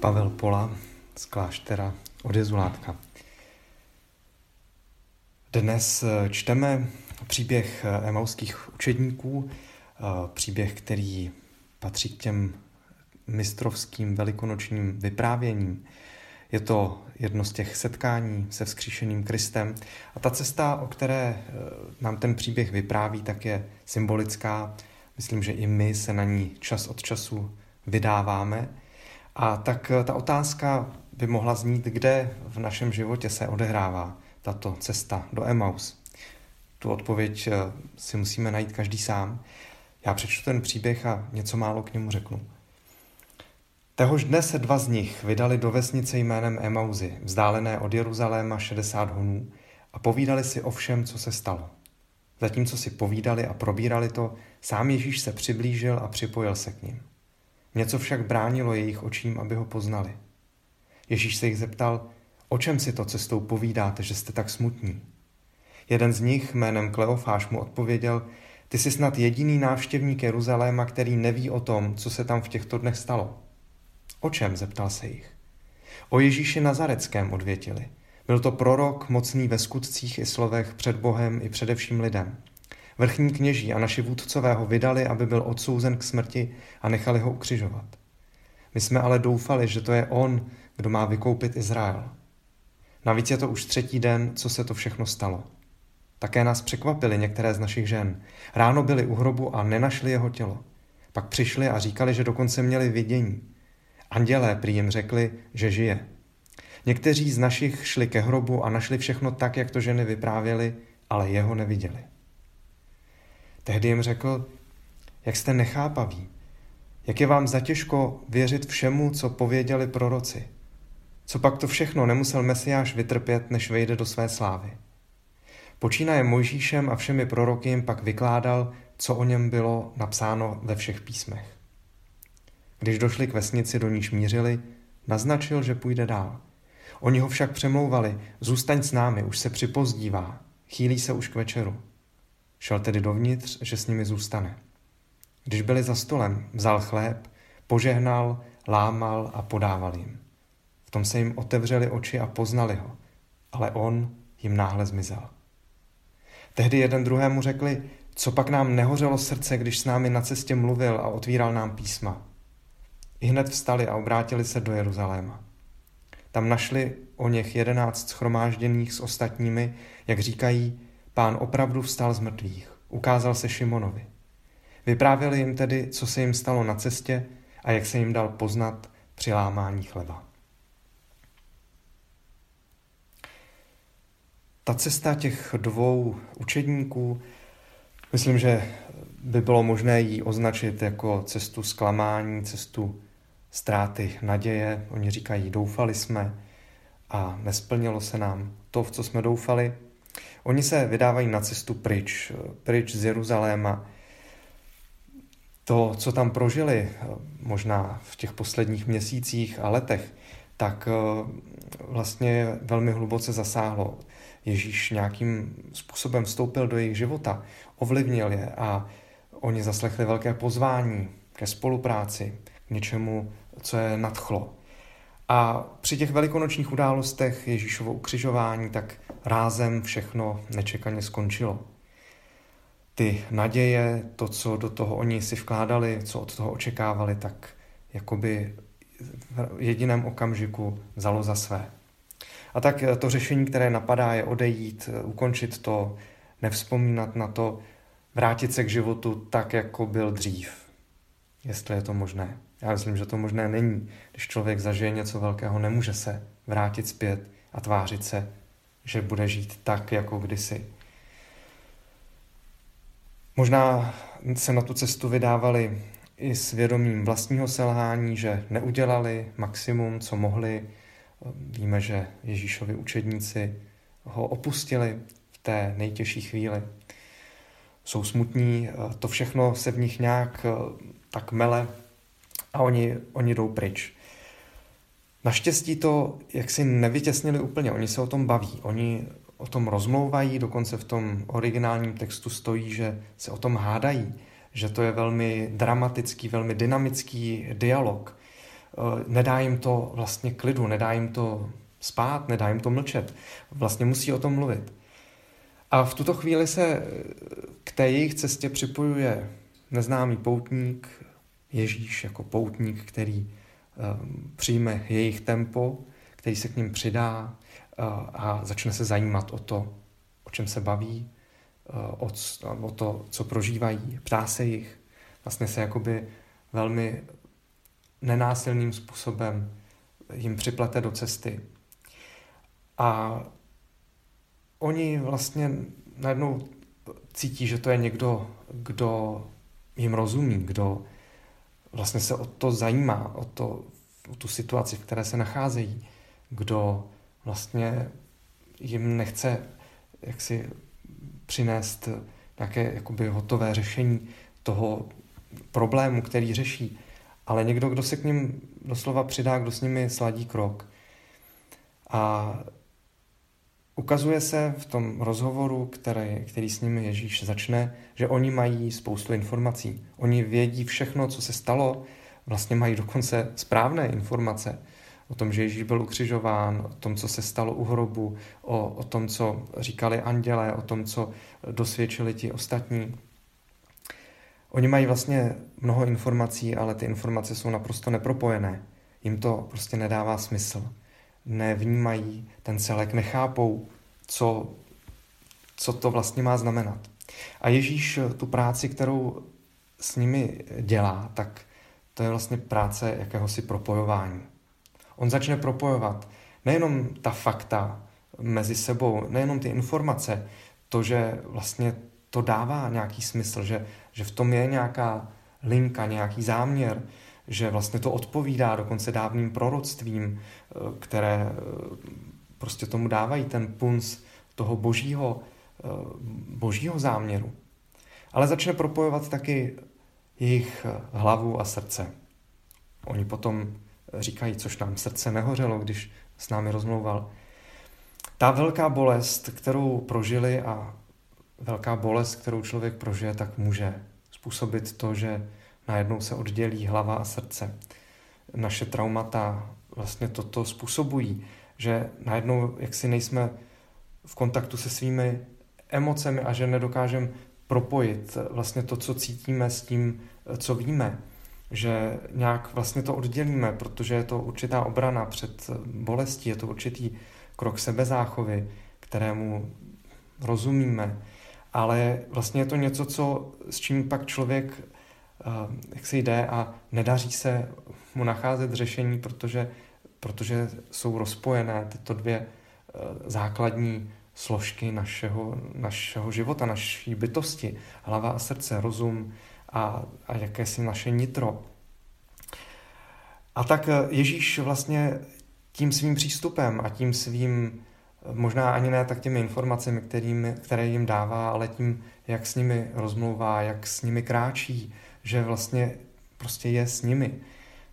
Pavel Pola z kláštera od Jezulátka. Dnes eh, čteme příběh eh, emauských učedníků, eh, příběh, který patří k těm mistrovským velikonočním vyprávěním. Je to jedno z těch setkání se vzkříšeným Kristem. A ta cesta, o které nám ten příběh vypráví, tak je symbolická. Myslím, že i my se na ní čas od času vydáváme. A tak ta otázka by mohla znít, kde v našem životě se odehrává tato cesta do Emaus. Tu odpověď eh, si musíme najít každý sám. Já přečtu ten příběh a něco málo k němu řeknu. Téhož dne se dva z nich vydali do vesnice jménem Emauzy, vzdálené od Jeruzaléma 60 honů, a povídali si o všem, co se stalo. Zatímco si povídali a probírali to, sám Ježíš se přiblížil a připojil se k ním. Něco však bránilo jejich očím, aby ho poznali. Ježíš se jich zeptal, o čem si to cestou povídáte, že jste tak smutní? Jeden z nich jménem Kleofáš mu odpověděl, ty jsi snad jediný návštěvník Jeruzaléma, který neví o tom, co se tam v těchto dnech stalo. O čem? zeptal se jich. O Ježíši Nazareckém odvětili. Byl to prorok, mocný ve skutcích i slovech před Bohem i především lidem. Vrchní kněží a naši vůdcové ho vydali, aby byl odsouzen k smrti a nechali ho ukřižovat. My jsme ale doufali, že to je on, kdo má vykoupit Izrael. Navíc je to už třetí den, co se to všechno stalo. Také nás překvapily některé z našich žen. Ráno byli u hrobu a nenašli jeho tělo. Pak přišli a říkali, že dokonce měli vidění. Andělé prý jim řekli, že žije. Někteří z našich šli ke hrobu a našli všechno tak, jak to ženy vyprávěly, ale jeho neviděli. Tehdy jim řekl, jak jste nechápaví, jak je vám zatěžko věřit všemu, co pověděli proroci. Co pak to všechno nemusel Mesiáš vytrpět, než vejde do své slávy. Počínaje Mojžíšem a všemi proroky jim pak vykládal, co o něm bylo napsáno ve všech písmech. Když došli k vesnici, do níž mířili, naznačil, že půjde dál. Oni ho však přemlouvali, zůstaň s námi, už se připozdívá, chýlí se už k večeru. Šel tedy dovnitř, že s nimi zůstane. Když byli za stolem, vzal chléb, požehnal, lámal a podával jim. V tom se jim otevřeli oči a poznali ho, ale on jim náhle zmizel. Tehdy jeden druhému řekli, co pak nám nehořelo srdce, když s námi na cestě mluvil a otvíral nám písma. I hned vstali a obrátili se do Jeruzaléma. Tam našli o něch jedenáct schromážděných s ostatními, jak říkají, pán opravdu vstal z mrtvých, ukázal se Šimonovi. Vyprávěli jim tedy, co se jim stalo na cestě a jak se jim dal poznat při lámání chleba. Ta cesta těch dvou učedníků, myslím, že by bylo možné ji označit jako cestu zklamání, cestu ztráty naděje. Oni říkají, doufali jsme a nesplnilo se nám to, v co jsme doufali. Oni se vydávají na cestu pryč, pryč z Jeruzaléma. To, co tam prožili, možná v těch posledních měsících a letech, tak eh, vlastně velmi hluboce zasáhlo. Ježíš nějakým způsobem vstoupil do jejich života, ovlivnil je a oni zaslechli velké pozvání ke spolupráci, k něčemu, co je nadchlo. A při těch velikonočních událostech Ježíšovo ukřižování tak rázem všechno nečekaně skončilo. Ty naděje, to, co do toho oni si vkládali, co od toho očekávali, tak jakoby v jediném okamžiku vzalo za své. A tak to řešení, které napadá, je odejít, ukončit to, nevzpomínat na to, vrátit se k životu tak, jako byl dřív. Jestli je to možné. Já myslím, že to možné není. Když člověk zažije něco velkého, nemůže se vrátit zpět a tvářit se, že bude žít tak, jako kdysi. Možná se na tu cestu vydávali i s vědomím vlastního selhání, že neudělali maximum, co mohli. Víme, že Ježíšovi učedníci ho opustili v té nejtěžší chvíli. Jsou smutní, to všechno se v nich nějak tak mele a oni, oni jdou pryč. Naštěstí to jak si nevytěsnili úplně, oni se o tom baví, oni o tom rozmlouvají, dokonce v tom originálním textu stojí, že se o tom hádají, že to je velmi dramatický, velmi dynamický dialog. nedá jim to vlastně klidu, nedá jim to spát, nedá jim to mlčet. Vlastně musí o tom mluvit. A v tuto chvíli se k té jejich cestě připojuje neznámý poutník, Ježíš jako poutník, který um, přijme jejich tempo, který se k ním přidá uh, a začne se zajímat o to, o čem se baví, uh, o, o to, co prožívají, ptá se jich, vlastně se jakoby velmi nenásilným způsobem jim připlete do cesty. A oni vlastně najednou cítí, že to je někdo, kdo jim rozumí, kdo vlastně se o to zajímá, o, to, o tu situaci, v které se nacházejí, kdo vlastně jim nechce jaksi přinést nějaké jakoby hotové řešení toho problému, který řeší, ale někdo, kdo se k ním doslova přidá, kdo s nimi sladí krok. A ukazuje se v tom rozhovoru, který, který s nimi Ježíš začne, že oni mají spoustu informací. Oni vědí všechno, co se stalo, vlastně mají dokonce správné informace o tom, že Ježíš byl ukřižován, o tom, co se stalo u hrobu, o, o tom, co říkali andělé, o tom, co dosvědčili ti ostatní. Oni mají vlastně mnoho informací, ale ty informace jsou naprosto nepropojené. Jim to prostě nedává smysl. Nevnímají ten celek, nechápou, co, co to vlastně má znamenat. A Ježíš tu práci, kterou s nimi dělá, tak to je vlastně práce jakéhosi propojování. On začne propojovat nejenom ta fakta mezi sebou, nejenom ty informace, to, že vlastně to dává nějaký smysl, že, že v tom je nějaká linka, nějaký záměr, že vlastně to odpovídá dokonce dávným proroctvím, eh, které eh, prostě tomu dávají ten puns toho božího, eh, božího záměru. Ale začne propojovat taky jejich hlavu a srdce. Oni potom říkají, což nám srdce nehořelo, když s námi rozmlouval. Ta velká bolest, kterou prožili a velká bolest, kterou člověk prožije, tak může způsobit to, že najednou se oddělí hlava a srdce. Naše traumata vlastně toto způsobují, že najednou jaksi nejsme v kontaktu se svými emocemi a že nedokážeme propojit vlastně to, co cítíme s tím, co víme. Že nějak vlastně to oddělíme, protože je to určitá obrana před bolestí, je to určitý krok sebezáchovy, kterému rozumíme, ale vlastně je to něco, co, s čím pak člověk jak si jde a nedaří se mu nacházet řešení, protože, protože jsou rozpojené tyto dvě uh, základní složky našeho, našeho života, naší bytosti, hlava a srdce, rozum a, a jakési naše nitro. A tak eh, Ježíš vlastně tím svým přístupem a tím svým možná ani ne tak těmi informacemi, kterými, které jim dává, ale tím, jak s nimi rozmlouvá, jak s nimi kráčí, že vlastně prostě je s nimi,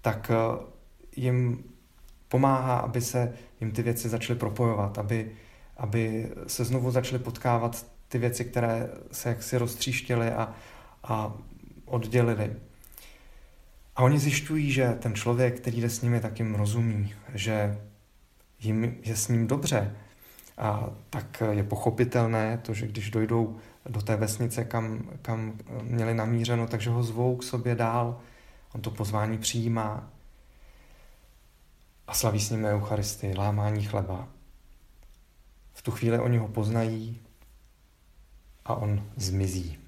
tak eh, jim pomáhá, aby se jim ty věci začaly propojovat, aby, aby se znovu začaly potkávat ty věci, které se jaksi roztříštily a, a oddělily. A oni zjišťují, že ten člověk, který jde s nimi, tak jim rozumí, že jim je s ním dobře, a tak je pochopitelné to, že když dojdou do té vesnice, kam, kam měli namířeno, takže ho zvou k sobě dál, on to pozvání přijímá a slaví s ním Eucharistii, lámání chleba. V tu chvíli oni ho poznají a on zmizí.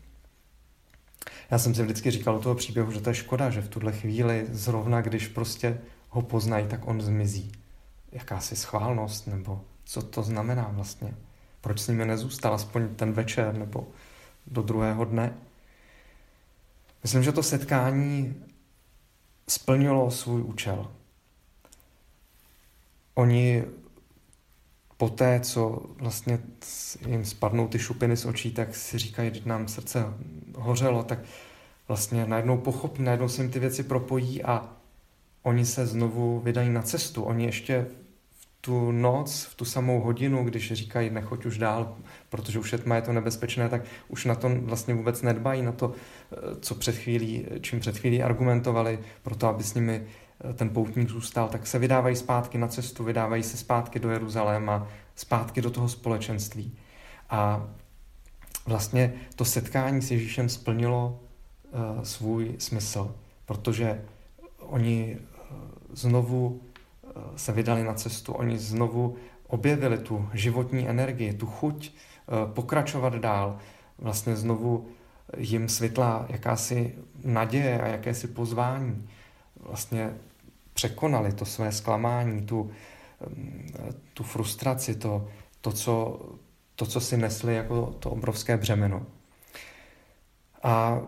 Já jsem si vždycky říkal u toho příběhu, že to je škoda, že v tuhle chvíli, zrovna když prostě ho poznají, tak on zmizí. Jakási schválnost nebo co to znamená vlastně. Proč s nimi nezůstal aspoň ten večer nebo do druhého dne. Myslím, že to setkání splnilo svůj účel. Oni po té, co vlastně jim spadnou ty šupiny z očí, tak si říkají, že nám srdce hořelo, tak vlastně najednou pochopí, najednou se jim ty věci propojí a oni se znovu vydají na cestu. Oni ještě tu noc, v tu samou hodinu, když říkají nechoď už dál, protože už je tma, je to nebezpečné, tak už na to vlastně vůbec nedbají, na to, eh, co před chvílí, čím před chvílí argumentovali, proto aby s nimi ten poutník zůstal, tak se vydávají zpátky na cestu, vydávají se zpátky do Jeruzaléma, zpátky do toho společenství. A vlastně to setkání s Ježíšem splnilo uh, svůj smysl, protože oni znovu se vydali na cestu, oni znovu objevili tu životní energii, tu chuť uh, pokračovat dál, vlastně znovu jim světla jakási naděje a jakési pozvání. Vlastně překonali to své zklamání, tu, tu frustraci, to, to, co, to, co si nesli jako to obrovské břemeno. A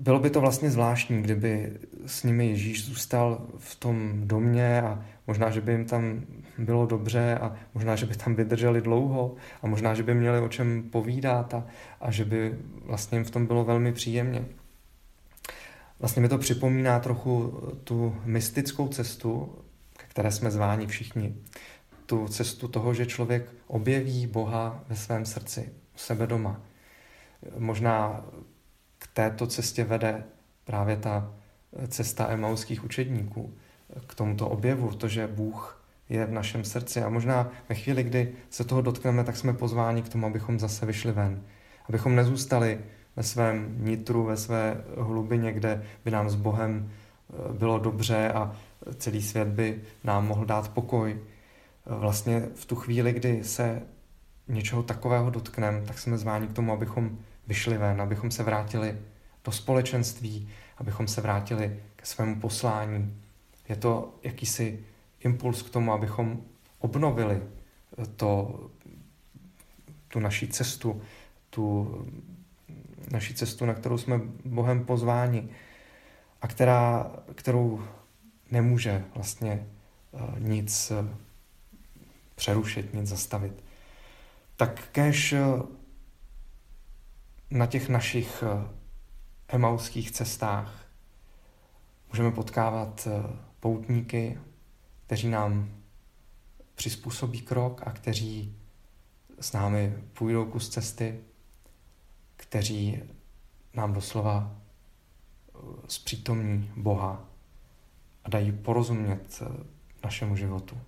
bylo by to vlastně zvláštní, kdyby s nimi Ježíš zůstal v tom domě a možná, že by jim tam bylo dobře a možná, že by tam vydrželi dlouho a možná, že by měli o čem povídat a, a že by vlastně jim v tom bylo velmi příjemně. Vlastně mi to připomíná trochu tu mystickou cestu, ke které jsme zváni všichni. Tu cestu toho, že člověk objeví Boha ve svém srdci, u sebe doma. Možná k této cestě vede právě ta cesta emauských učedníků, k tomuto objevu, to, že Bůh je v našem srdci. A možná ve chvíli, kdy se toho dotkneme, tak jsme pozváni k tomu, abychom zase vyšli ven. Abychom nezůstali ve svém nitru, ve své hlubině, kde by nám s Bohem eh, bylo dobře a celý svět by nám mohl dát pokoj. Vlastně v tu chvíli, kdy se něčeho takového dotkneme, tak jsme zváni k tomu, abychom vyšli ven, abychom se vrátili do společenství, abychom se vrátili ke svému poslání. Je to jakýsi impuls k tomu, abychom obnovili to, tu naši cestu, tu naši cestu, na kterou jsme Bohem pozváni a která, kterou nemůže vlastně eh, nic eh, přerušit, nic zastavit. Tak kež eh, na těch našich emauských cestách můžeme potkávat poutníky, kteří nám přizpůsobí krok a kteří s námi půjdou kus cesty, kteří nám doslova eh, zpřítomní Boha a dají porozumět eh, našemu životu.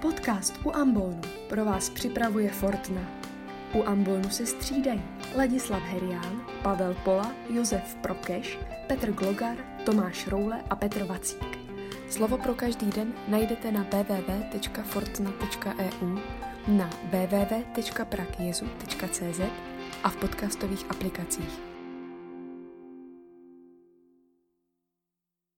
Podcast u Ambonu pro vás připravuje Fortna. U Ambonu se střídají Ladislav Herián, Pavel Pola, Josef Prokeš, Petr Glogar, Tomáš Roule a Petr Vacík. Slovo pro každý den najdete na www.fortna.eu, na www.prakjezu.cz a v podcastových aplikacích.